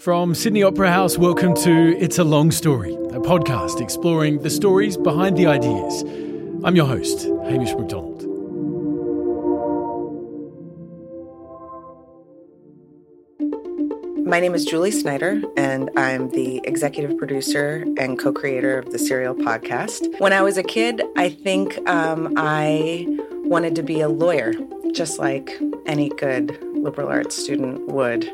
From Sydney Opera House, welcome to It's a Long Story, a podcast exploring the stories behind the ideas. I'm your host, Hamish Macdonald. My name is Julie Snyder, and I'm the executive producer and co creator of the Serial podcast. When I was a kid, I think um, I wanted to be a lawyer, just like any good liberal arts student would.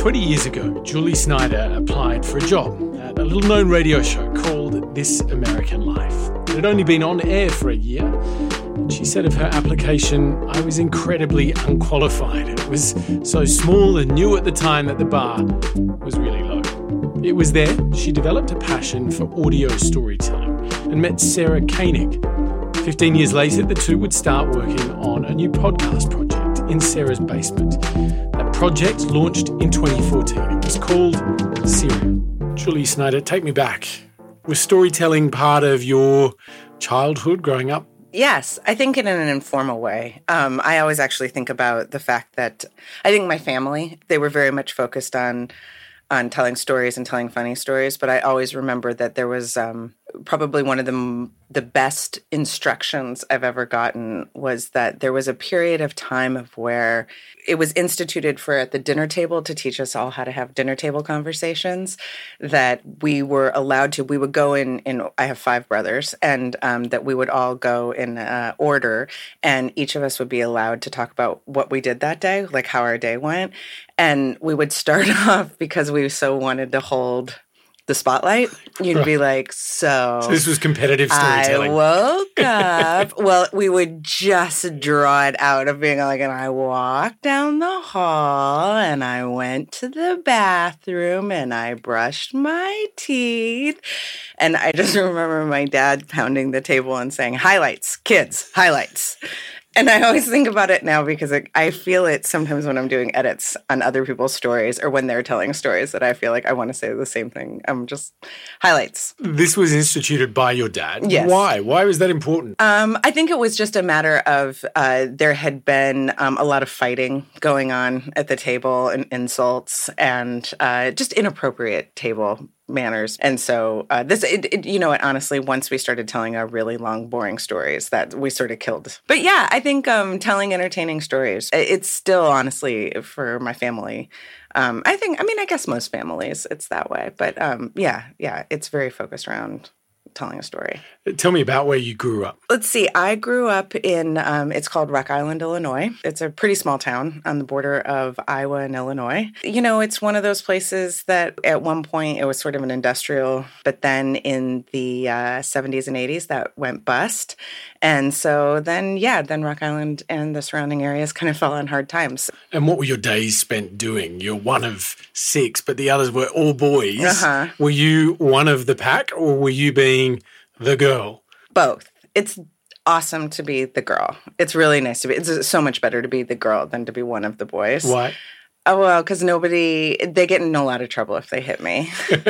20 years ago, Julie Snyder applied for a job at a little known radio show called This American Life. It had only been on air for a year. And she said of her application, I was incredibly unqualified. It was so small and new at the time that the bar was really low. It was there she developed a passion for audio storytelling and met Sarah Koenig. 15 years later, the two would start working on a new podcast project in Sarah's basement project launched in 2014. It was called Serial. Julie Snyder, take me back. Was storytelling part of your childhood growing up? Yes, I think in an informal way. Um, I always actually think about the fact that I think my family, they were very much focused on on telling stories and telling funny stories, but I always remember that there was um, probably one of the the best instructions I've ever gotten was that there was a period of time of where it was instituted for at the dinner table to teach us all how to have dinner table conversations that we were allowed to we would go in in I have five brothers and um, that we would all go in uh, order and each of us would be allowed to talk about what we did that day like how our day went and we would start off because we so wanted to hold the spotlight, you'd be like, so, so. this was competitive storytelling. I woke up. well, we would just draw it out of being like, and I walked down the hall and I went to the bathroom and I brushed my teeth. And I just remember my dad pounding the table and saying, highlights, kids, highlights. And I always think about it now because it, I feel it sometimes when I'm doing edits on other people's stories or when they're telling stories that I feel like I want to say the same thing. I'm just highlights. This was instituted by your dad. Yes. Why? Why was that important? Um, I think it was just a matter of uh, there had been um, a lot of fighting going on at the table and insults and uh, just inappropriate table manners. And so uh, this, it, it, you know what, honestly, once we started telling our really long, boring stories, that we sort of killed. But yeah, I think um, telling entertaining stories, it's still honestly for my family. Um, I think, I mean, I guess most families, it's that way. But um, yeah, yeah, it's very focused around telling a story. Tell me about where you grew up. Let's see. I grew up in, um, it's called Rock Island, Illinois. It's a pretty small town on the border of Iowa and Illinois. You know, it's one of those places that at one point it was sort of an industrial, but then in the uh, 70s and 80s that went bust. And so then, yeah, then Rock Island and the surrounding areas kind of fell on hard times. And what were your days spent doing? You're one of six, but the others were all boys. Uh-huh. Were you one of the pack or were you being the girl? Both. It's awesome to be the girl. It's really nice to be. It's so much better to be the girl than to be one of the boys. Why? Oh well, because nobody they get in a lot of trouble if they hit me. so,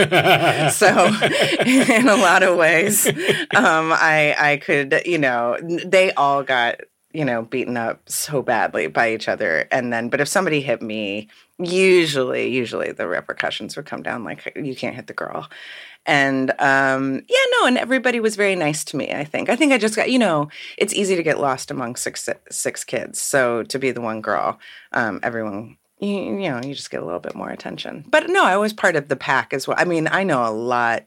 in a lot of ways, um, I I could you know they all got you know beaten up so badly by each other, and then but if somebody hit me, usually usually the repercussions would come down like you can't hit the girl, and um, yeah, no, and everybody was very nice to me. I think. I think I just got you know, it's easy to get lost among six six kids. So to be the one girl, um, everyone. You, you know, you just get a little bit more attention. But no, I was part of the pack as well. I mean, I know a lot,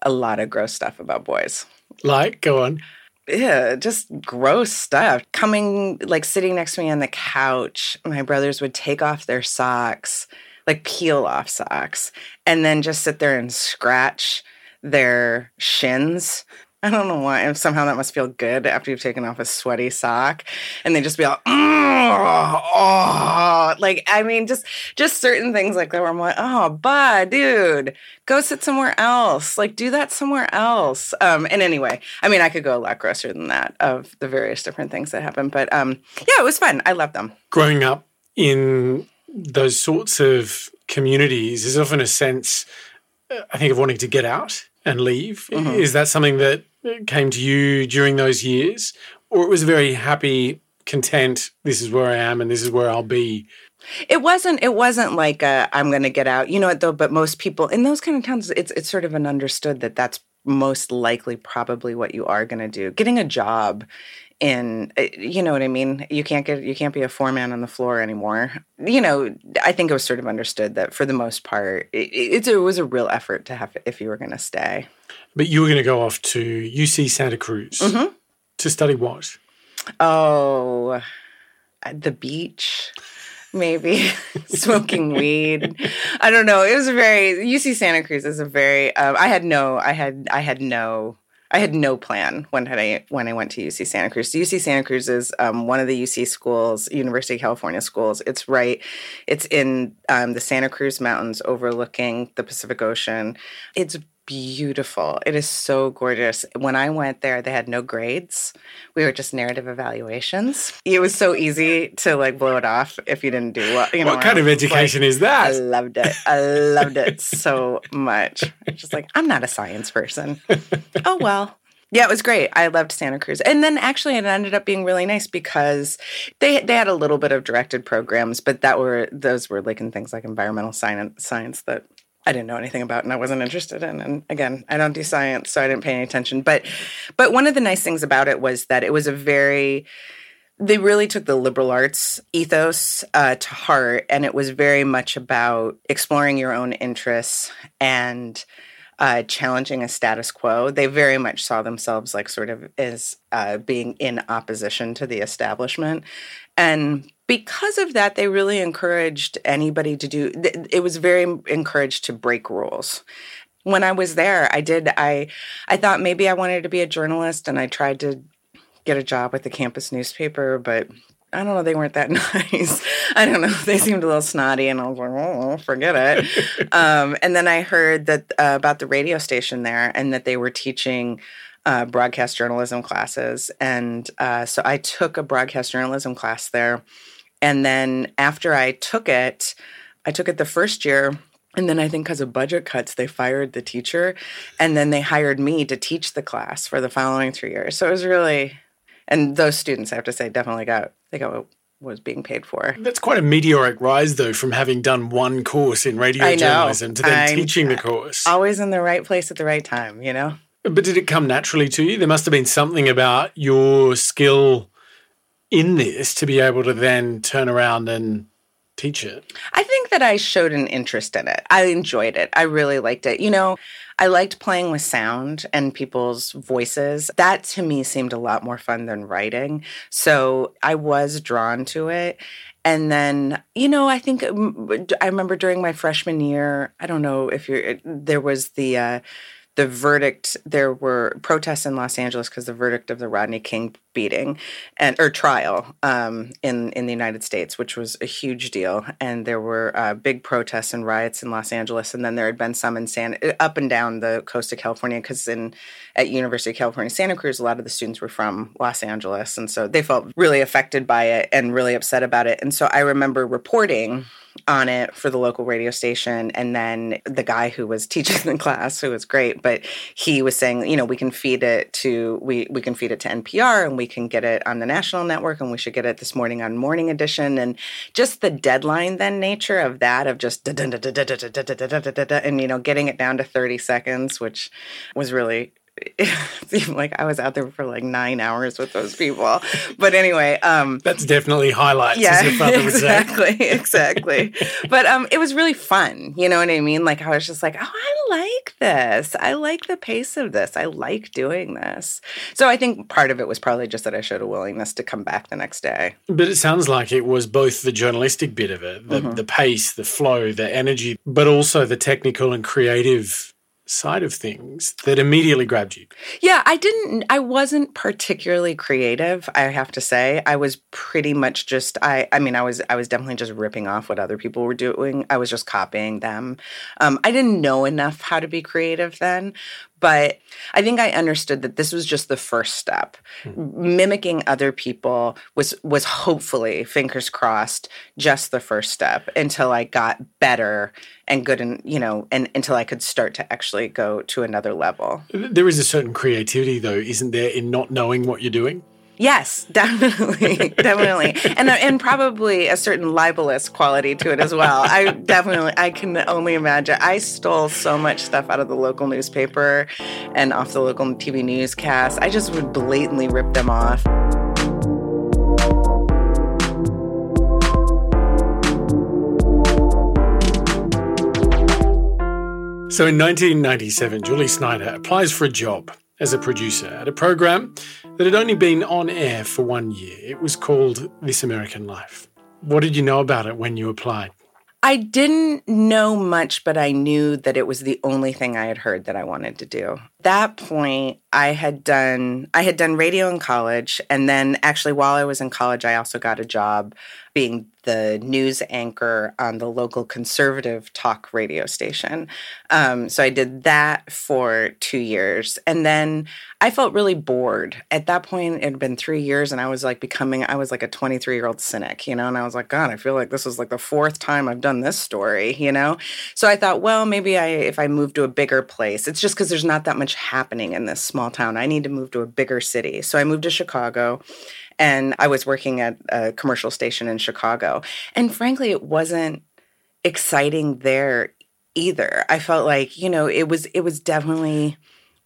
a lot of gross stuff about boys. Like, go on yeah, just gross stuff. Coming, like sitting next to me on the couch, my brothers would take off their socks like peel off socks and then just sit there and scratch their shins. I don't know why. Somehow that must feel good after you've taken off a sweaty sock, and they just be like, oh, like I mean, just just certain things like that where I'm like, oh, bud, dude, go sit somewhere else. Like, do that somewhere else. Um, and anyway, I mean, I could go a lot grosser than that of the various different things that happen, but um, yeah, it was fun. I love them. Growing up in those sorts of communities, there's often a sense, uh, I think, of wanting to get out and leave. Mm-hmm. Is that something that came to you during those years? Or it was very happy, content, this is where I am and this is where I'll be? It wasn't. It wasn't like i am going to get out. You know what though? But most people in those kind of towns, it's it's sort of an understood that that's most likely probably what you are going to do. Getting a job in eh, you know what i mean? You can't get you can't be a foreman on the floor anymore. You know i think it was sort of understood that for the most part it, it, it was a real effort to have if you were going to stay. But you were going to go off to uc santa cruz mm-hmm. to study what oh the beach maybe smoking weed. I don't know. It was a very uc santa cruz is a very um, i had no i had i had no I had no plan when I when I went to UC Santa Cruz. UC Santa Cruz is um, one of the UC schools, University of California schools. It's right, it's in um, the Santa Cruz Mountains, overlooking the Pacific Ocean. It's beautiful. It is so gorgeous. When I went there, they had no grades. We were just narrative evaluations. It was so easy to like blow it off if you didn't do well. You know, what kind of education like, is that? I loved it. I loved it so much. Just like I'm not a science person. oh well. Yeah, it was great. I loved Santa Cruz. And then actually it ended up being really nice because they they had a little bit of directed programs, but that were those were like in things like environmental science science that I didn't know anything about and I wasn't interested in. And again, I don't do science, so I didn't pay any attention. But but one of the nice things about it was that it was a very they really took the liberal arts ethos uh, to heart, and it was very much about exploring your own interests and uh, challenging a status quo. They very much saw themselves like sort of as uh, being in opposition to the establishment, and because of that, they really encouraged anybody to do. It was very encouraged to break rules. When I was there, I did. I I thought maybe I wanted to be a journalist, and I tried to get a job with the campus newspaper, but I don't know, they weren't that nice. I don't know, they seemed a little snotty, and I was like, oh, forget it. um, and then I heard that uh, about the radio station there, and that they were teaching uh, broadcast journalism classes, and uh, so I took a broadcast journalism class there and then after I took it, I took it the first year. And then I think because of budget cuts, they fired the teacher. And then they hired me to teach the class for the following three years. So it was really, and those students, I have to say, definitely got, they got what was being paid for. That's quite a meteoric rise, though, from having done one course in radio journalism to then I'm teaching the course. Always in the right place at the right time, you know? But did it come naturally to you? There must have been something about your skill in this to be able to then turn around and teach it? I think that I showed an interest in it. I enjoyed it. I really liked it. You know, I liked playing with sound and people's voices. That to me seemed a lot more fun than writing. So I was drawn to it. And then, you know, I think I remember during my freshman year, I don't know if you're, there was the, uh, the verdict there were protests in Los Angeles because the verdict of the Rodney King beating and or trial um, in in the United States, which was a huge deal, and there were uh, big protests and riots in Los Angeles, and then there had been some in San up and down the coast of California because in at University of California Santa Cruz, a lot of the students were from Los Angeles, and so they felt really affected by it and really upset about it, and so I remember reporting on it for the local radio station. And then the guy who was teaching the class, who was great, but he was saying, you know, we can feed it to we we can feed it to NPR and we can get it on the national network and we should get it this morning on morning edition. And just the deadline then nature of that of just and you know getting it down to 30 seconds, which was really it seemed like I was out there for like nine hours with those people. But anyway, um, that's definitely highlights. Yeah, exactly, exactly. but um, it was really fun. You know what I mean? Like I was just like, oh, I like this. I like the pace of this. I like doing this. So I think part of it was probably just that I showed a willingness to come back the next day. But it sounds like it was both the journalistic bit of it, the, mm-hmm. the pace, the flow, the energy, but also the technical and creative side of things that immediately grabbed you? Yeah, I didn't I wasn't particularly creative, I have to say. I was pretty much just I I mean I was I was definitely just ripping off what other people were doing. I was just copying them. Um, I didn't know enough how to be creative then, but I think I understood that this was just the first step. Mm-hmm. Mimicking other people was was hopefully, fingers crossed, just the first step until I got better and good and you know, and until I could start to actually go to another level. There is a certain creativity though, isn't there, in not knowing what you're doing? Yes, definitely, definitely, and and probably a certain libelous quality to it as well. I definitely, I can only imagine. I stole so much stuff out of the local newspaper and off the local TV newscast. I just would blatantly rip them off. So in 1997, Julie Snyder applies for a job as a producer at a program that had only been on air for one year. It was called This American Life. What did you know about it when you applied? I didn't know much, but I knew that it was the only thing I had heard that I wanted to do. At that point, I had done I had done radio in college and then actually while I was in college I also got a job being the news anchor on the local conservative talk radio station. Um, so I did that for two years. And then I felt really bored. At that point, it had been three years, and I was like becoming, I was like a 23 year old cynic, you know? And I was like, God, I feel like this is like the fourth time I've done this story, you know? So I thought, well, maybe I, if I move to a bigger place, it's just because there's not that much happening in this small town. I need to move to a bigger city. So I moved to Chicago and I was working at a commercial station in Chicago. And frankly, it wasn't exciting there either. I felt like, you know, it was it was definitely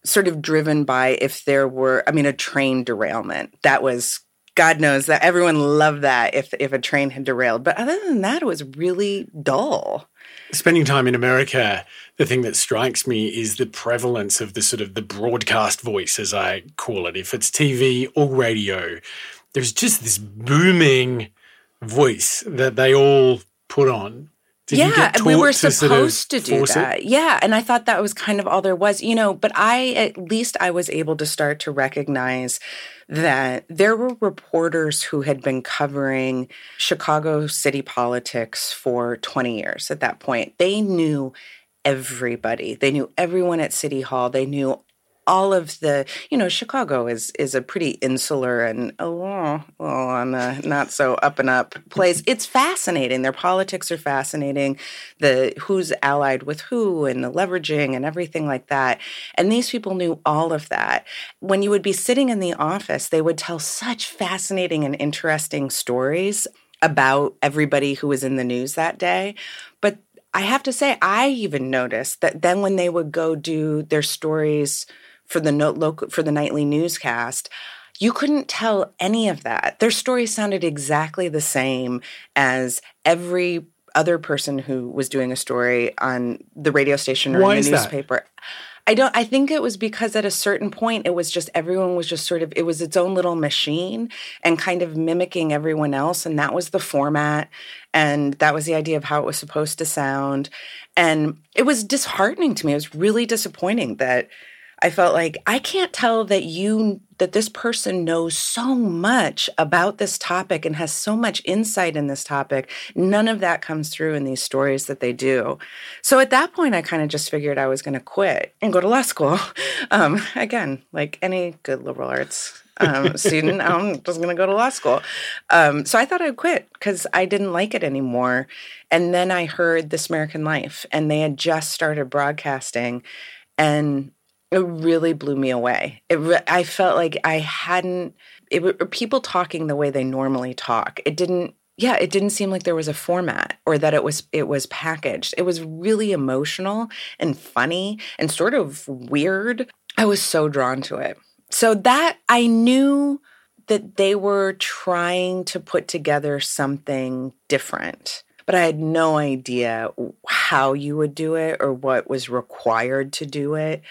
sort of driven by if there were I mean a train derailment. That was God knows that everyone loved that if if a train had derailed. But other than that, it was really dull. Spending time in America, the thing that strikes me is the prevalence of the sort of the broadcast voice, as I call it. If it's TV or radio, there's just this booming voice that they all put on. Did yeah, we were supposed to, sort of to do that. It? Yeah, and I thought that was kind of all there was, you know. But I, at least, I was able to start to recognize that there were reporters who had been covering Chicago city politics for 20 years at that point. They knew everybody. They knew everyone at City Hall. They knew all of the you know chicago is is a pretty insular and oh well on a not so up and up place. Mm-hmm. It's fascinating. Their politics are fascinating. The who's allied with who and the leveraging and everything like that. And these people knew all of that. When you would be sitting in the office they would tell such fascinating and interesting stories about everybody who was in the news that day. But I have to say, I even noticed that then when they would go do their stories for the no, local for the nightly newscast you couldn't tell any of that their story sounded exactly the same as every other person who was doing a story on the radio station or Why in the newspaper that? I don't I think it was because at a certain point it was just everyone was just sort of it was its own little machine and kind of mimicking everyone else and that was the format and that was the idea of how it was supposed to sound. And it was disheartening to me. It was really disappointing that I felt like I can't tell that you that this person knows so much about this topic and has so much insight in this topic. None of that comes through in these stories that they do. So at that point, I kind of just figured I was going to quit and go to law school. Um, again, like any good liberal arts um, student, I'm just going to go to law school. Um, so I thought I'd quit because I didn't like it anymore. And then I heard This American Life, and they had just started broadcasting. And it really blew me away. It re- I felt like I hadn't it people talking the way they normally talk. It didn't yeah, it didn't seem like there was a format or that it was it was packaged. It was really emotional and funny and sort of weird. I was so drawn to it. So that I knew that they were trying to put together something different but I had no idea how you would do it or what was required to do it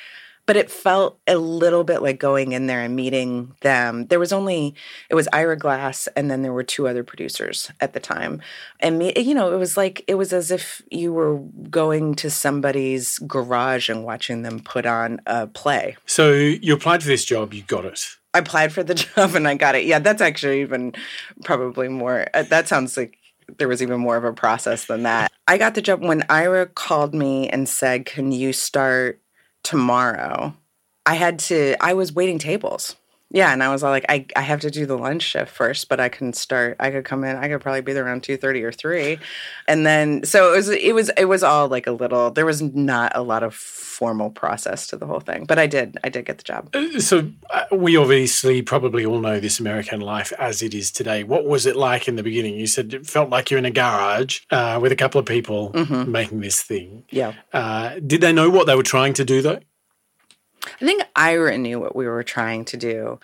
but it felt a little bit like going in there and meeting them. There was only it was Ira Glass and then there were two other producers at the time. And me, you know, it was like it was as if you were going to somebody's garage and watching them put on a play. So you applied for this job, you got it. I applied for the job and I got it. Yeah, that's actually even probably more. Uh, that sounds like there was even more of a process than that. I got the job when Ira called me and said, "Can you start tomorrow, I had to, I was waiting tables. Yeah, and I was all like, I, I have to do the lunch shift first, but I can start. I could come in. I could probably be there around two thirty or three, and then so it was. It was. It was all like a little. There was not a lot of formal process to the whole thing, but I did. I did get the job. Uh, so uh, we obviously probably all know this American life as it is today. What was it like in the beginning? You said it felt like you're in a garage uh, with a couple of people mm-hmm. making this thing. Yeah. Uh, did they know what they were trying to do though? I think Ira knew what we were trying to do.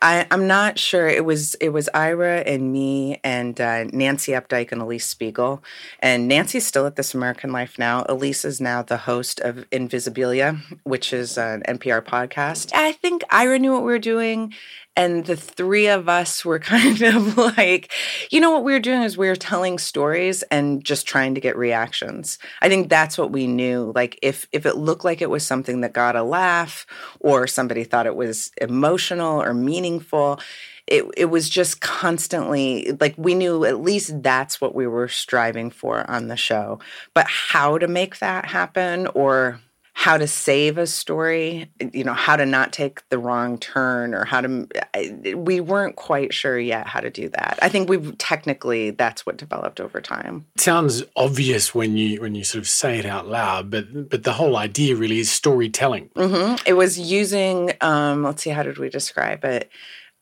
I, am not sure. It was it was Ira and me and uh, Nancy Updike and Elise Spiegel. And Nancy's still at This American Life now. Elise is now the host of Invisibilia, which is an NPR podcast. I think Ira knew what we were doing, and the three of us were kind of like, you know, what we were doing is we were telling stories and just trying to get reactions. I think that's what we knew. Like if if it looked like it was something that got a laugh or somebody thought it was emotional or meaningful, it, it was just constantly like we knew at least that's what we were striving for on the show. But how to make that happen or how to save a story, you know, how to not take the wrong turn or how to we weren't quite sure yet how to do that. I think we technically that's what developed over time. It sounds obvious when you when you sort of say it out loud, but but the whole idea really is storytelling. Mm-hmm. It was using um, let's see how did we describe it?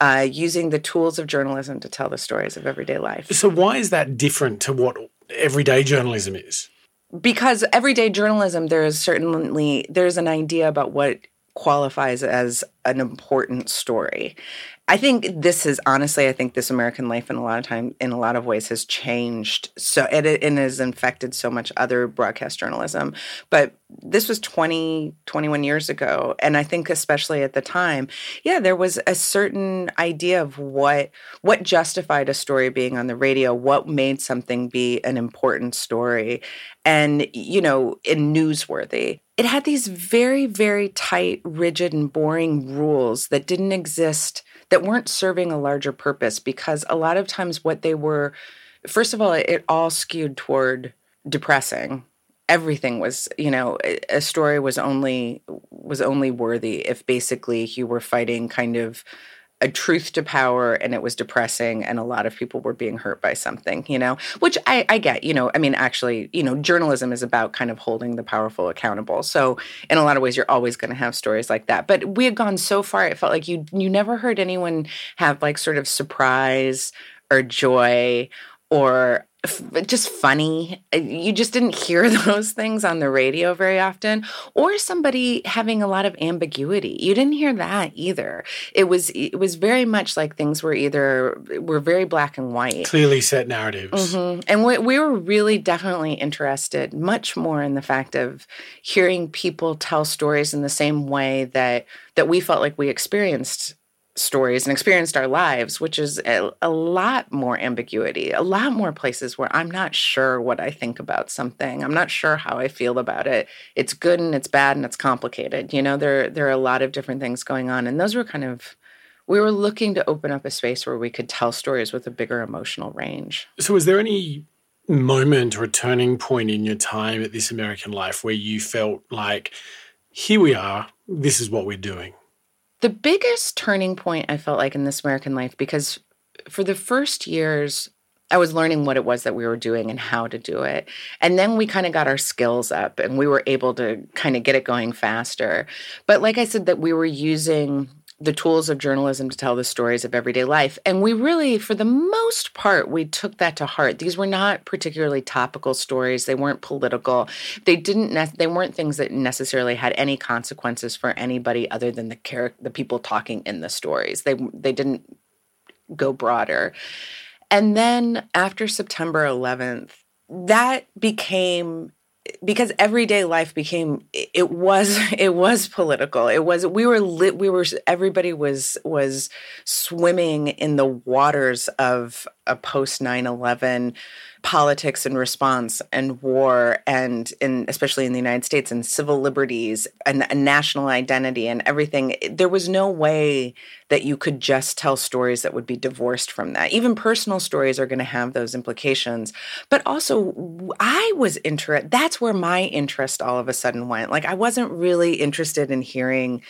Uh, using the tools of journalism to tell the stories of everyday life. So why is that different to what everyday journalism is? Because everyday journalism there is certainly there's an idea about what qualifies as an important story I think this is honestly, I think this American life in a lot of time, in a lot of ways, has changed. So it, and has infected so much other broadcast journalism. But this was 20, 21 years ago. And I think especially at the time, yeah, there was a certain idea of what what justified a story being on the radio, what made something be an important story and, you know, in newsworthy it had these very, very tight, rigid, and boring rules that didn't exist that weren't serving a larger purpose because a lot of times what they were first of all it all skewed toward depressing. Everything was you know a story was only was only worthy if basically you were fighting kind of a truth to power and it was depressing and a lot of people were being hurt by something you know? Which I, I get you know i mean actually you know journalism is about kind of holding the powerful accountable. So in a lot of ways you're always going to have stories like that. But we had gone so far it felt like you you never heard anyone have like sort of surprise or joy or just funny. Uh, you just didn't hear those things on the radio very often, or somebody having a lot of ambiguity. You didn't hear that either. It was it was very much like things were either were very black and white, clearly set narratives. Mm-hmm. And we, we were really definitely interested much more in the fact of hearing people tell stories in the same way that that we felt like we experienced stories and experienced our lives, which is a, a, lot more ambiguity, a lot more places where I'm not sure what I think about something. I'm not sure how I feel about it. It's good and it's bad and it's complicated. You know, there there are a lot of different things going on, and those were kind of we were looking to open up a space where we could tell stories with a bigger emotional range. So, was there any moment or a turning point in your time at this American life where you felt like, here we are, this is what we're doing? The biggest turning point I felt like in this American life, because for the first years, I was learning what it was that we were doing and how to do it. And then we kind of got our skills up and we were able to kind of get it going faster. But like I said, that we were using the tools of journalism to tell the stories of everyday life. And we really, for the most part, we took that to heart. These were not particularly topical stories. They weren't political. They didn't. Ne- they weren't things that necessarily had any consequences for anybody other than the character, the people talking in the stories. They they didn't go broader. And then after September 11th, that became because everyday life became it was it was political. It was we were lit we were everybody was was swimming in the waters of a post 9-11 politics and response and war and in especially in the United States and civil liberties and, national identity and everything there was no way that you could just tell stories that would be divorced from that. Even personal stories are going to have those implications. But also I was interested that's where my interest all of a sudden went. Like I wasn't really interested in hearing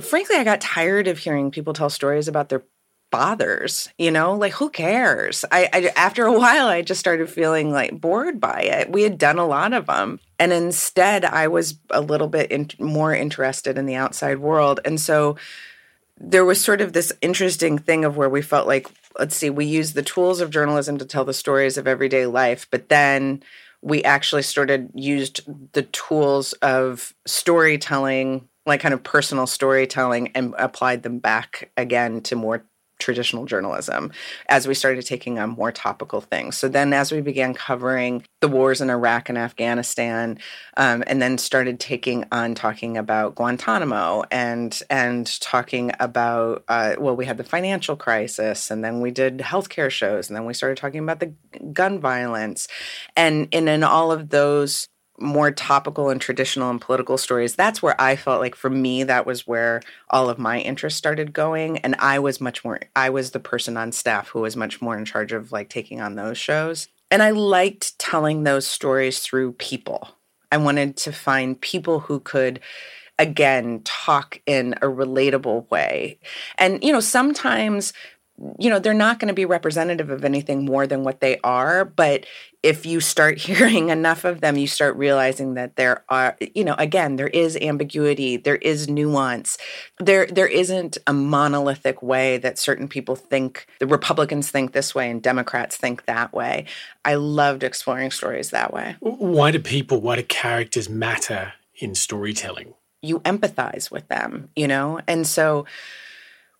frankly, I got tired of hearing people tell stories about their bothers you know? Like who cares? I, I, after a while i just started feeling like bored by it. We had done a lot of them and instead i was a little bit in, more interested in the outside world. And so there was sort of this interesting thing of where we felt like let's see we use the tools of journalism to tell the stories of everyday life but then we actually started used the tools of storytelling like kind of personal storytelling and applied them back again to more traditional journalism as we started taking on more topical things. So then, as we began covering the wars in Iraq and Afghanistan, um, and then started taking on talking about Guantanamo and and talking about uh, well, we had the financial crisis, and then we did healthcare shows, and then we started talking about the gun violence, and and in all of those more topical and traditional and political stories, that's where I felt like for me, that was where all of my interest started going. And I was much more, I was the person on staff who was much more in charge of like taking on those shows. And I liked telling those stories through people. I wanted to find people who could again talk in a relatable way. And you know, sometimes you know, they're not going to be representative of anything more than what they are, but if you start hearing enough of them, you start realizing that there are, you know, again, there is ambiguity, there is nuance. There there isn't a monolithic way that certain people think the Republicans think this way and Democrats think that way. I loved exploring stories that way. Why do people, why do characters matter in storytelling? You empathize with them, you know? And so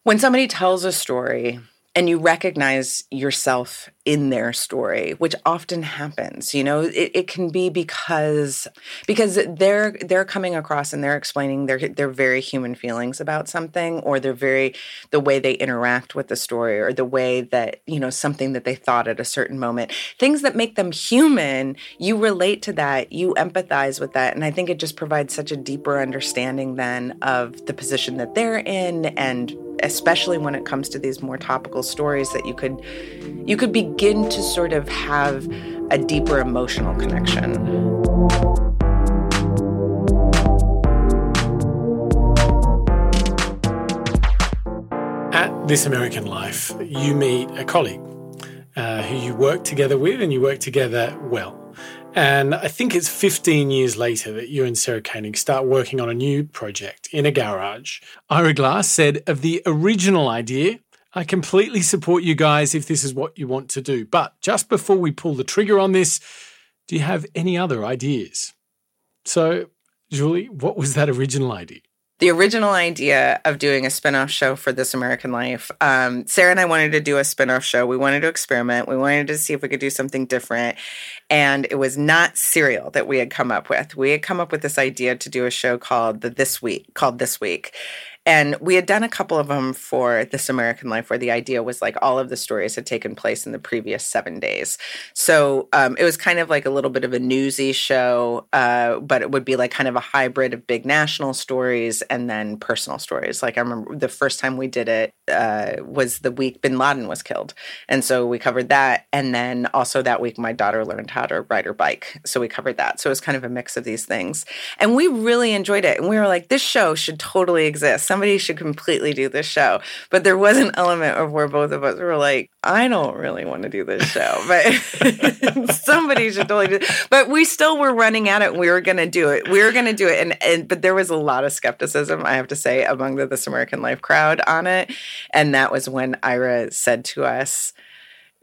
when somebody tells a story, and you recognize yourself in their story which often happens you know? It, it can be because because they're they're coming across and they're explaining their their very human feelings about something or they're very the way they interact with the story or the way that you know something that they thought at a certain moment. Things that make them human you relate to that you empathize with that and i think it just provides such a deeper understanding then of the position that they're in and especially when it comes to these more topical stories that you could you could begin to sort of have a deeper emotional connection. At This American Life, you meet a colleague uh, who you work together with and you work together well. And I think it's 15 years later that you and Sarah Koenig start working on a new project in a garage. Ira Glass said of the original idea, I completely support you guys if this is what you want to do. But just before we pull the trigger on this, do you have any other ideas? So, Julie, what was that original idea? the original idea of doing a spin-off show for This American Life. Um, Sarah and I wanted to do a spin-off show. We wanted to experiment. We wanted to see if we could do something different. And it was not serial that we had come up with. We had come up with this idea to do a show called the This Week, called This Week. And we had done a couple of them for This American Life, where the idea was like all of the stories had taken place in the previous seven days. So um, it was kind of like a little bit of a newsy show, uh, but it would be like kind of a hybrid of big national stories and then personal stories. Like I remember the first time we did it uh, was the week Bin Laden was killed. And so we covered that. And then also that week, my daughter learned how to ride her bike. So we covered that. So it was kind of a mix of these things. And we really enjoyed it. And we were like, this show should totally exist somebody should completely do this show. But there was an element of where both of us were like, I don't really want to do this show, but somebody should totally do it. But we still were running at it we were going to do it. We were going to do it. And, and, but there was a lot of skepticism, I have to say, among the This American Life crowd on it. And that was when Ira said to us,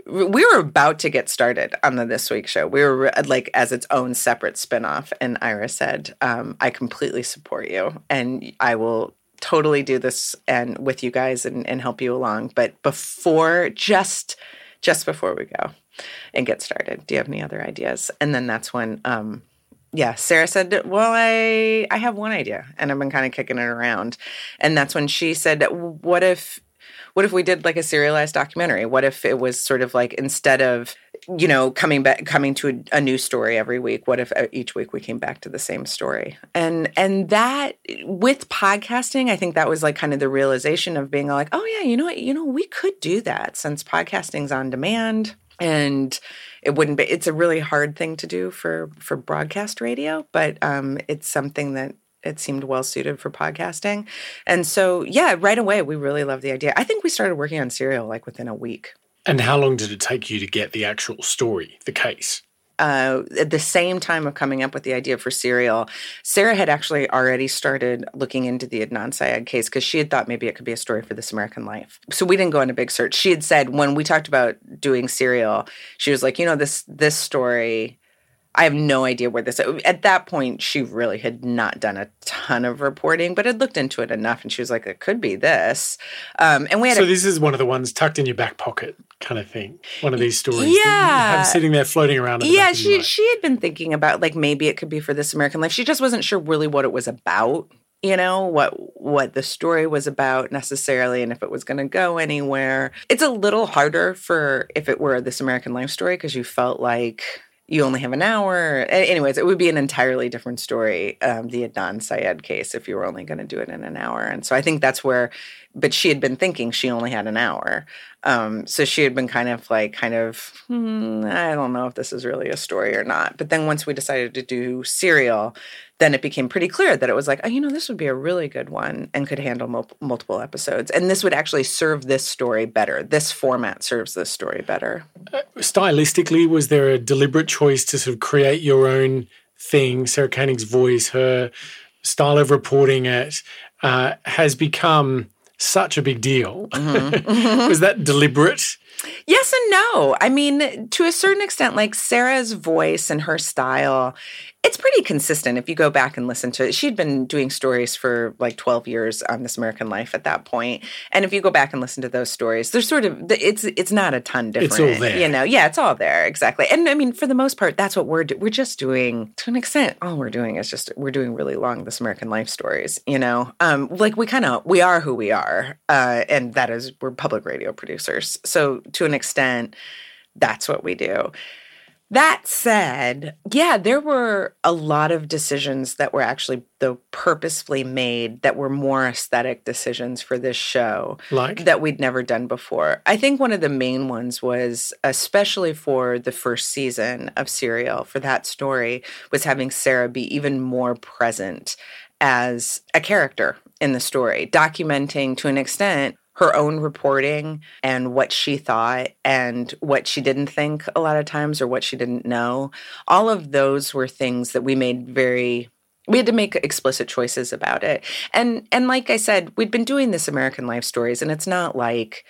we were about to get started on the This Week show. We were like as its own separate spinoff. And Ira said, um, I completely support you and I will totally do this and with you guys and, and help you along. But before just just before we go and get started, do you have any other ideas? And then that's when um yeah, Sarah said, "Well, I I have one idea, and I've been kind of kicking it around." And that's when she said, "What if what if we did like a serialized documentary? What if it was sort of like instead of you know coming back coming to a, a, new story every week what if uh, each week we came back to the same story and and that with podcasting i think that was like kind of the realization of being like oh yeah you know what you know we could do that since podcasting's on demand and it wouldn't be it's a really hard thing to do for for broadcast radio but um it's something that it seemed well suited for podcasting. And so, yeah, right away, we really loved the idea. I think we started working on Serial like within a week. And how long did it take you to get the actual story, the case? uh, at the same time of coming up with the idea for Serial, Sarah had actually already started looking into the Adnan Syed case because she had thought maybe it could be a story for This American Life. So we didn't go on a big search. She had said when we talked about doing Serial, she was like, you know, this this story I have no idea where this. At that point, she really had not done a ton of reporting, but had looked into it enough, and she was like, "It could be this." Um, and we had. So a, this is one of the ones tucked in your back pocket, kind of thing. One of these stories. Yeah, I'm sitting there floating around. yeah, she she had been thinking about like maybe it could be for this American Life. She just wasn't sure really what it was about you know what what the story was about necessarily and if it was going to go anywhere it's a little harder for if it were this american life story because you felt like you only have an hour. Anyways, it would be an entirely different story, um, the Adnan Syed case, if you were only going to do it in an hour. And so I think that's where, but she had been thinking she only had an hour. Um, so she had been kind of like, kind of, hmm, I don't know if this is really a story or not. But then once we decided to do serial, then it became pretty clear that it was like, oh, you know, this would be a really good one and could handle mul- multiple episodes. And this would actually serve this story better. This format serves this story better. Uh, stylistically, was there a deliberate choice to sort of create your own thing? Sarah Koenig's voice, her style of reporting it uh, has become such a big deal. Mm-hmm. was that deliberate? Yes and no. I mean, to a certain extent, like Sarah's voice and her style it's pretty consistent if you go back and listen to it. She'd been doing stories for like 12 years on This American Life at that point. And if you go back and listen to those stories, there's sort of it's it's not a ton different. It's all there. You know, yeah, it's all there exactly. And I mean, for the most part, that's what we're do- we're just doing to an extent. All we're doing is just we're doing really long This American Life stories. You know, um, like we kind of we are who we are, uh, and that is we're public radio producers. So to an extent, that's what we do. That said, yeah, there were a lot of decisions that were actually though purposefully made that were more aesthetic decisions for this show like that we'd never done before. I think one of the main ones was especially for the first season of Serial for that story was having Sarah be even more present as a character in the story, documenting to an extent her own reporting and what she thought and what she didn't think a lot of times or what she didn't know. All of those were things that we made very we had to make explicit choices about it. And and like I said, we'd been doing this American life stories and it's not like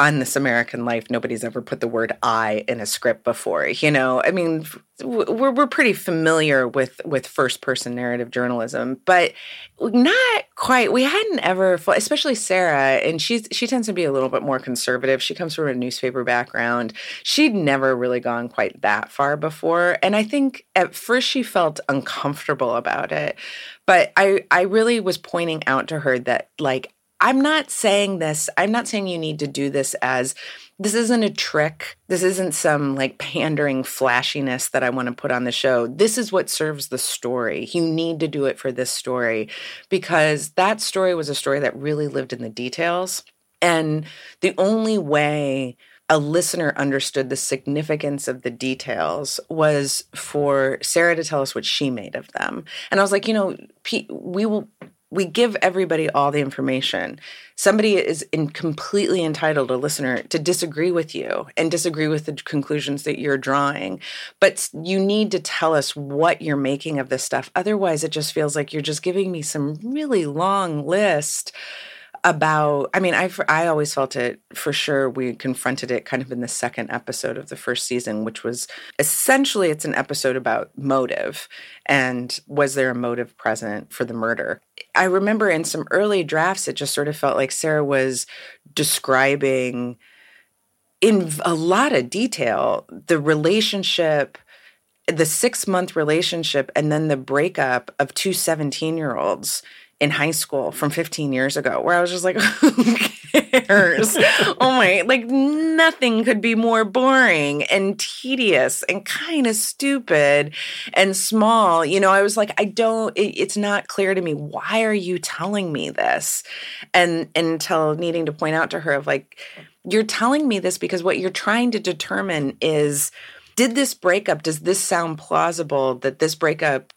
on This American Life, nobody's ever put the word "I" in a script before. You know, I mean, we're we're pretty familiar with with first person narrative journalism, but not quite. We hadn't ever, especially Sarah, and she's she tends to be a little bit more conservative. She comes from a newspaper background. She'd never really gone quite that far before, and I think at first she felt uncomfortable about it. But I I really was pointing out to her that like I'm not saying this, I'm not saying you need to do this as this isn't a trick. This isn't some like pandering flashiness that I want to put on the show. This is what serves the story. You need to do it for this story because that story was a story that really lived in the details. And the only way a listener understood the significance of the details was for Sarah to tell us what she made of them. And I was like, you know, we will we give everybody all the information. Somebody is in completely entitled, a listener, to disagree with you and disagree with the conclusions that you're drawing. But you need to tell us what you're making of this stuff. Otherwise, it just feels like you're just giving me some really long list about i mean i i always felt it for sure we confronted it kind of in the second episode of the first season which was essentially it's an episode about motive and was there a motive present for the murder? I remember in some early drafts it just sort of felt like sarah was describing in a lot of detail the relationship the six month relationship and then the breakup of two 17 year olds in high school from 15 years ago where I was just like, who cares? oh my, like nothing could be more boring and tedious and kind of stupid and small. You know, I was like, I don't, it, it's not clear to me. Why are you telling me this? And, and until needing to point out to her of like, you're telling me this because what you're trying to determine is, did this breakup, does this sound plausible that this breakup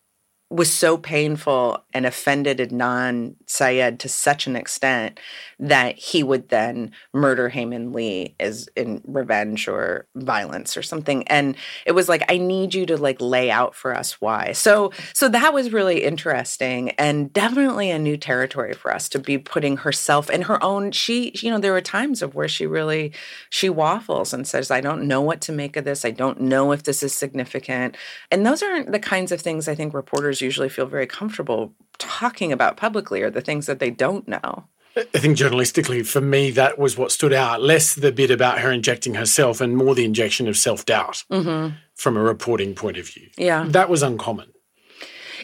was so painful and offended Adnan Syed to such an extent that he would then murder Hae Min Lee as in revenge or violence or something. And it was like, I need you to like lay out for us why. So so that was really interesting and definitely a new territory for us to be putting herself in her own she you know there were times of where she really she waffles and says, I don't know what to make of this. I don't know if this is significant. And those aren't the kinds of things I think reporters usually feel very comfortable talking about publicly or the things that they don't know. I think journalistically, for me, that was what stood out. Less the bit about her injecting herself and more the injection of self doubt mm-hmm. from a reporting point of view. Yeah. That was uncommon.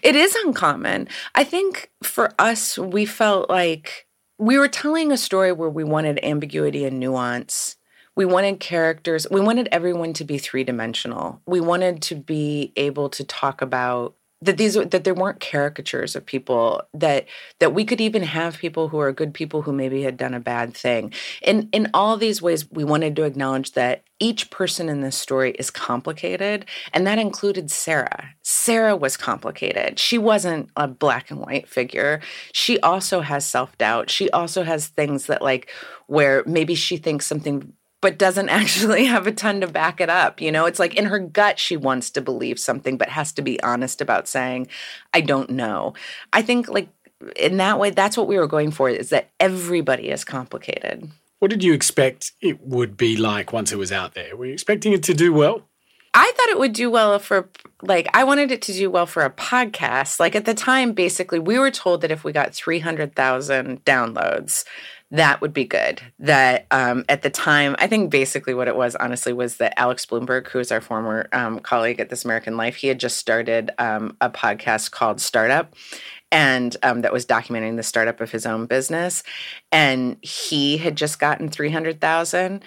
It is uncommon. I think for us, we felt like we were telling a story where we wanted ambiguity and nuance. We wanted characters, we wanted everyone to be three dimensional. We wanted to be able to talk about that these that there weren't caricatures of people that that we could even have people who are good people who maybe had done a bad thing. In in all these ways we wanted to acknowledge that each person in this story is complicated and that included sarah. Sarah was complicated. She wasn't a black and white figure. She also has self-doubt. She also has things that like where maybe she thinks something but doesn't actually have a ton to back it up. You know, it's like in her gut, she wants to believe something, but has to be honest about saying, I don't know. I think, like, in that way, that's what we were going for is that everybody is complicated. What did you expect it would be like once it was out there? Were you expecting it to do well? I thought it would do well for like I wanted it to do well for a podcast. Like at the time basically we were told that if we got 300,000 downloads that would be good. That um, at the time, I think basically what it was, honestly, was that Alex Blumberg, who is our former um, colleague at This American Life, he had just started um, a podcast called Startup. And um, that was documenting the startup of his own business. And he had just gotten 300,000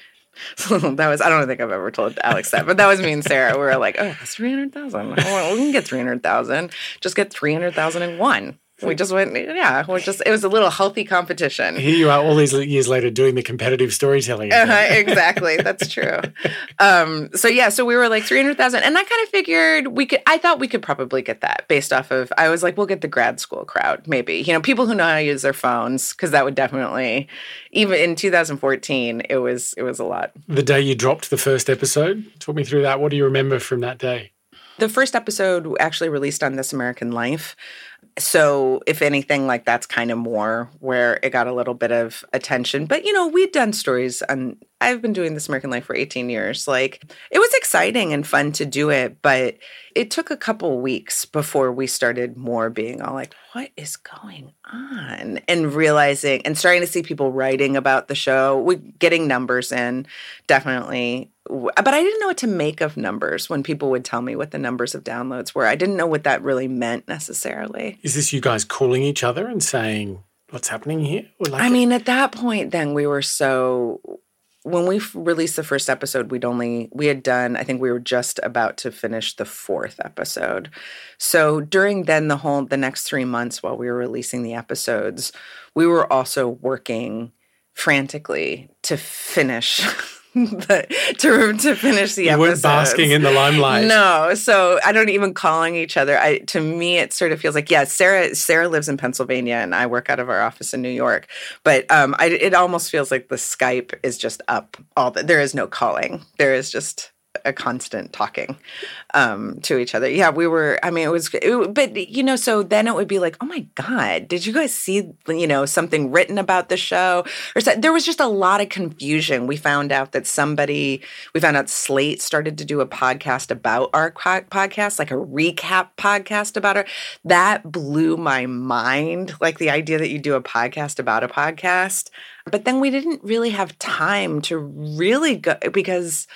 so that was I don't think I've ever told Alex that, but that was me and Sarah. We were like, "Oh, three hundred thousand. we can get three hundred thousand. Just get three hundred thousand and one we just went, yeah, we just, it was a little healthy competition. Here you are all these years later doing the competitive storytelling. Uh-huh, exactly. That's true. um, so yeah, so we were like 300,000 and I kind of figured we could, I thought we could probably get that based off of, I was like, we'll get the grad school crowd, maybe, you know, people who know how to use their phones. Cause that would definitely, even in 2014, it was, it was a lot. The day you dropped the first episode, talk me through that. What do you remember from that day? The first episode actually released on This American Life so if anything like that's kind of more where it got a little bit of attention. But you know we'd done stories and i've been doing this american life for 18 years. Like it was exciting and fun to do it but it took a couple weeks before we started more being all like what is going on? and realizing and starting to see people writing about the show. We getting numbers in definitely but I didn't know what to make of numbers when people would tell me what the numbers of downloads were. I didn't know what that really meant necessarily. Is this you guys calling each other and saying, what's happening here? Like I mean, at that point, then we were so. When we released the first episode, we'd only, we had done, I think we were just about to finish the fourth episode. So during then the whole, the next three months while we were releasing the episodes, we were also working frantically to finish but to to finish the you episode. weren't basking in the limelight. No, so I don't even calling each other. I to me it sort of feels like yeah, Sarah Sarah lives in Pennsylvania and I work out of our office in New York, but um, I, it almost feels like the Skype is just up all the, there is no calling. There is just a constant talking um, to each other. Yeah, we were. I mean, it was. It, but you know, so then it would be like, oh my god, did you guys see? You know, something written about the show, or so, there was just a lot of confusion. We found out that somebody. We found out Slate started to do a podcast about our podcast, like a recap podcast about her. That blew my mind. Like the idea that you do a podcast about a podcast, but then we didn't really have time to really go because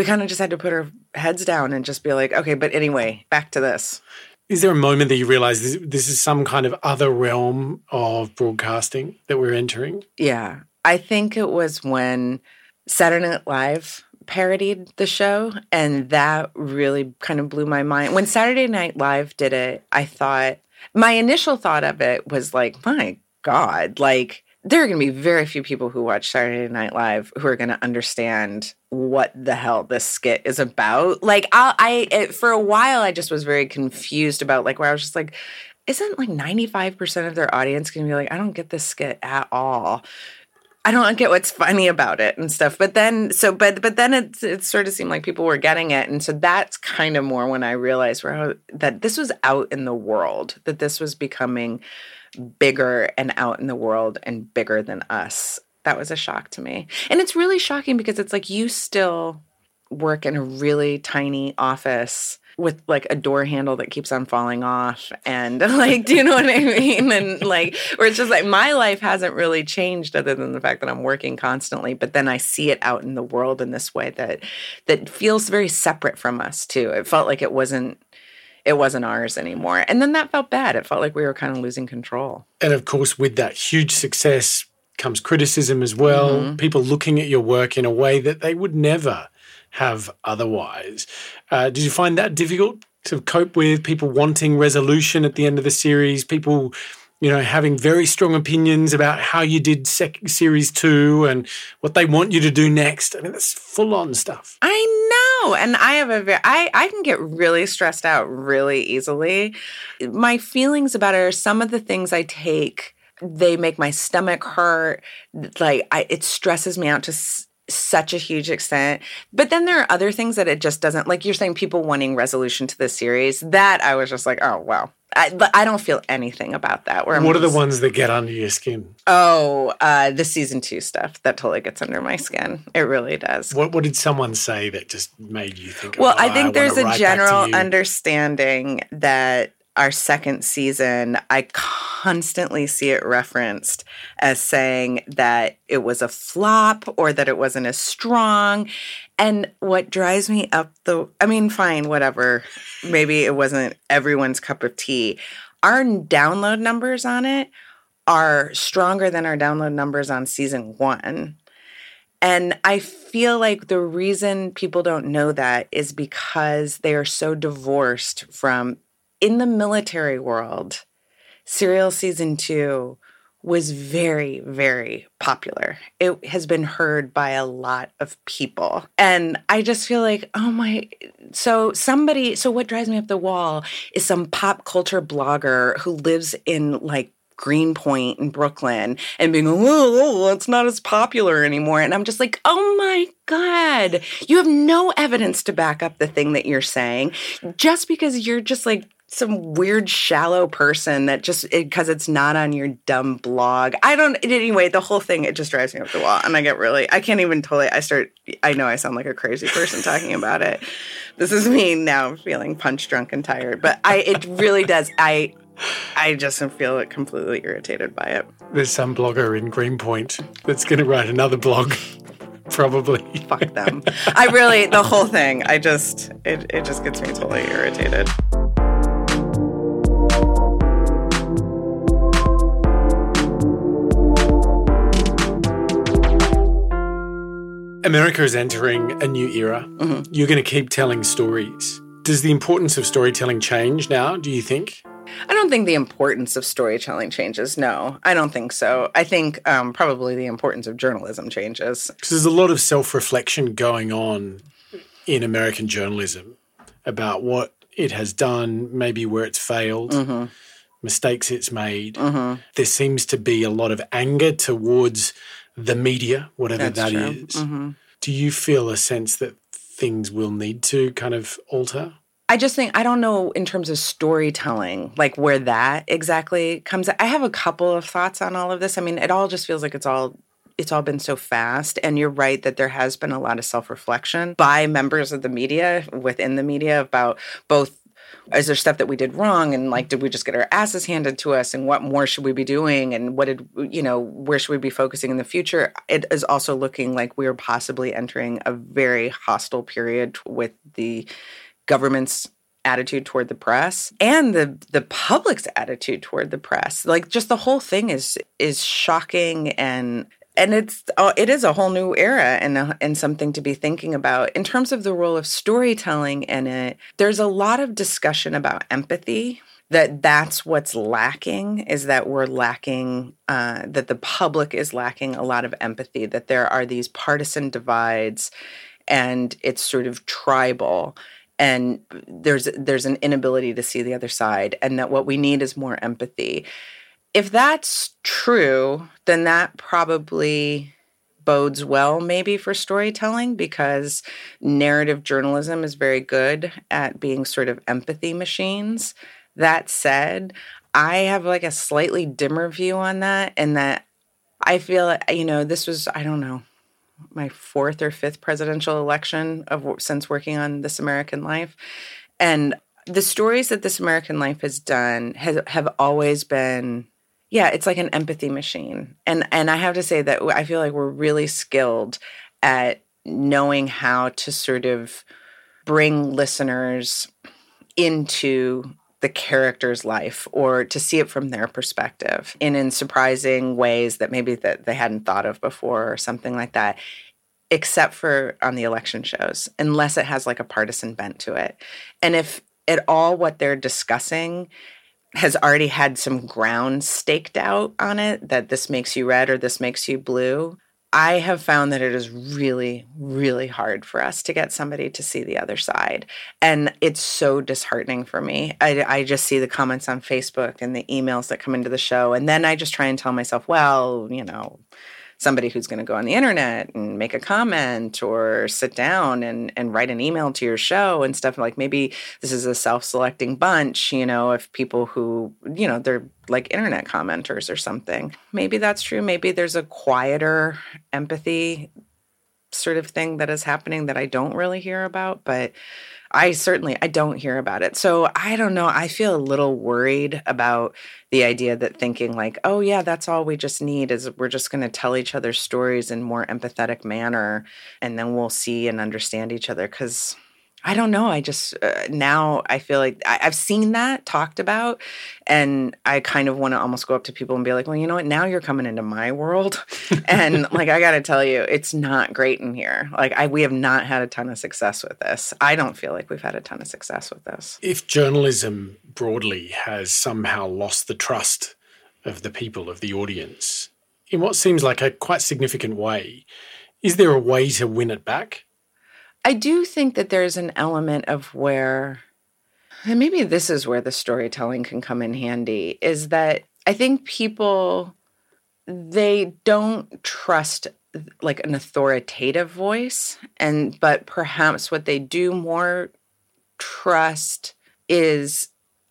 we kind of just had to put our heads down and just be like, okay, but anyway, back to this. Is there a moment that you realize this, this is some kind of other realm of broadcasting that we're entering? Yeah. I think it was when Saturday Night Live parodied the show, and that really kind of blew my mind. When Saturday Night Live did it, I thought, my initial thought of it was like, my God, like, there are going to be very few people who watch Saturday Night Live who are going to understand what the hell this skit is about. Like, I, I it, for a while, I just was very confused about like where I was just like, isn't like ninety five percent of their audience going to be like, I don't get this skit at all. I don't get what's funny about it and stuff. But then, so, but, but then it, it sort of seemed like people were getting it. And so that's kind of more when I realized where, that this was out in the world, that this was becoming bigger and out in the world and bigger than us. That was a shock to me. And it's really shocking because it's like you still work in a really tiny office with like a door handle that keeps on falling off and like do you know what i mean and like where it's just like my life hasn't really changed other than the fact that i'm working constantly but then i see it out in the world in this way that that feels very separate from us too it felt like it wasn't it wasn't ours anymore and then that felt bad it felt like we were kind of losing control and of course with that huge success comes criticism as well mm-hmm. people looking at your work in a way that they would never have otherwise. Uh, did you find that difficult to cope with? People wanting resolution at the end of the series, people, you know, having very strong opinions about how you did sec- series two and what they want you to do next. I mean, that's full on stuff. I and I have a very, I I can get really stressed out really easily. My feelings about it are some of the things I take they make my stomach hurt like I, it stresses me out to such a huge extent. But then there are other things that it just doesn't like you're saying people wanting resolution to the series. That I was just like, oh wow. I, but I don't feel anything about that. Where what I'm are just, the ones that get under your skin? Oh, uh, the season two stuff that totally gets under my skin. It really does. What What did someone say that just made you think? Well, oh, I think I there's a general understanding that our second season, I constantly see it referenced as saying that it was a flop or that it wasn't as strong. And what drives me up the, I mean, fine, whatever. Maybe it wasn't everyone's cup of tea. Our download numbers on it are stronger than our download numbers on season one. And I feel like the reason people don't know that is because they are so divorced from in the military world, Serial Season 2 was very, very popular. It has been heard by a lot of people. And I just feel like, oh my, so somebody, so what drives me up the wall is some pop culture blogger who lives in like Greenpoint in Brooklyn and being, oh, oh, oh it's not as popular anymore. And I'm just like, oh my God, you have no evidence to back up the thing that you're saying just because you're just like some weird shallow person that just because it, it's not on your dumb blog. I don't anyway, the whole thing it just drives me up the wall and I get really I can't even totally I start I know I sound like a crazy person talking about it. This is me now feeling punch drunk and tired, but I it really does. I I just feel completely irritated by it. There's some blogger in Greenpoint that's going to write another blog. Probably. Fuck them. I really, the whole thing, I just, it, it just gets me totally irritated. America is entering a new era. Mm-hmm. You're going to keep telling stories. Does the importance of storytelling change now, do you think? I don't think the importance of storytelling changes. No, I don't think so. I think um, probably the importance of journalism changes. Because there's a lot of self reflection going on in American journalism about what it has done, maybe where it's failed, mm-hmm. mistakes it's made. Mm-hmm. There seems to be a lot of anger towards the media, whatever That's that true. is. Mm-hmm. Do you feel a sense that things will need to kind of alter? I just think I don't know in terms of storytelling, like where that exactly comes. I have a couple of thoughts on all of this. I mean, it all just feels like it's all it's all been so fast and you're right that there has been a lot of self-reflection by members of the media within the media about both is there stuff that we did wrong? And like did we just get our asses handed to us? And what more should we be doing? And what did you know where should we be focusing in the future? It is also looking like we're possibly entering a very hostile period with the government's attitude toward the press and the the public's attitude toward the press. Like just the whole thing is is shocking and and it's uh, it is a whole new era and uh, and something to be thinking about in terms of the role of storytelling in it. There's a lot of discussion about empathy that that's what's lacking is that we're lacking uh, that the public is lacking a lot of empathy that there are these partisan divides and it's sort of tribal and there's there's an inability to see the other side and that what we need is more empathy if that's true then that probably bodes well maybe for storytelling because narrative journalism is very good at being sort of empathy machines that said, I have like a slightly dimmer view on that, and that I feel, you know, this was, I don't know, my fourth or fifth presidential election of since working on This American Life. And the stories that This American Life has done has have always been yeah, it's like an empathy machine. And and I have to say that I feel like we're really skilled at knowing how to sort of bring listeners into the character's life or to see it from their perspective in in surprising ways that maybe that they hadn't thought of before or something like that except for on the election shows unless it has like a partisan bent to it and if at all what they're discussing has already had some ground staked out on it that this makes you red or this makes you blue I have found that it is really, really hard for us to get somebody to see the other side. And it's so disheartening for me. I, I, just see the comments on Facebook and the emails that come into the show. And then I just try and tell myself, well, you know, somebody who's going to go on the internet and make a comment or sit down and, and write an email to your show and stuff like maybe this is a self-selecting bunch you know of people who you know they're like internet commenters or something. Maybe that's true. Maybe there's a quieter empathy sort of thing that is happening that i don't really hear about but I certainly I don't hear about it. So I don't know. I feel a little worried about the idea that thinking like, oh yeah, that's all we just need is we're just going to tell each other stories in more empathetic manner and then we'll see and understand each other cuz I don't know. I just uh, now I feel like I, have seen that talked about, and I kind of want to almost go up to people and be like, "Well, you know what? Now you're coming into my world, and like I got to tell you, it's not great in here. Like I, we have not had a ton of success with this. I don't feel like we've had a ton of success with this. If journalism broadly has somehow lost the trust of the people of the audience in what seems like a quite significant way, is there a way to win it back? I do think that there's an element of where, and maybe this is where the storytelling can come in handy, is that I think people they don't trust like an authoritative voice and but perhaps what they do more trust is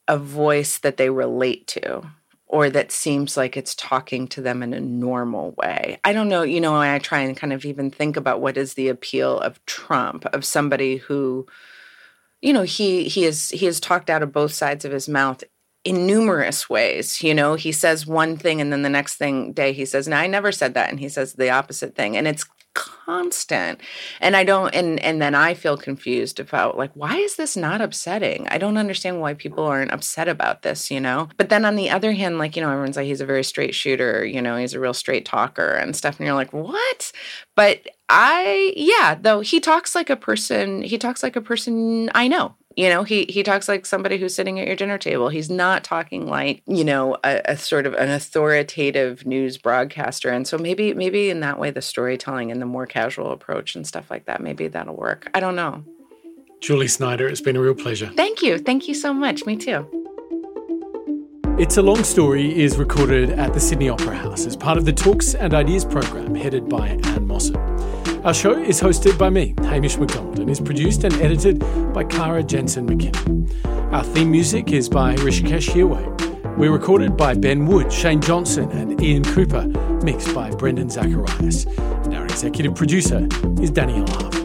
a voice that they relate to or that seems like it's talking to them in a normal way. I don't know, you know, I try and kind of even think about what is the appeal of Trump, of somebody who you know, he he is he has talked out of both sides of his mouth in numerous ways. You know, he says one thing and then the next thing day he says, "No, I never said that," and he says the opposite thing, and it's constant. And i don't and and then i feel confused about like why is this not upsetting? I don't understand why people aren't upset about this you know? But then on the other hand like you know everyone's like he's a very straight shooter you know he's a real straight talker and stuff and you're like what? But i yeah though he talks like a person he talks like a person i know you know, he he talks like somebody who's sitting at your dinner table. He's not talking like you know a, a, sort of an authoritative news broadcaster. And so maybe maybe in that way, the storytelling and the more casual approach and stuff like that, maybe that'll work. I don't know. Julie Snyder, it's been a real pleasure. Thank you. Thank you so much. Me too. It's a Long Story is recorded at the Sydney Opera House as part of the Talks and Ideas program headed by Ann Mossop. Our show is hosted by me, Hamish Macdonald, and is produced and edited by Clara Jensen McKinnon. Our theme music is by Hrishikesh Hirway. We're recorded by Ben Wood, Shane Johnson, and Ian Cooper, mixed by Brendan Zacharias. And our executive producer is Danielle Harvey.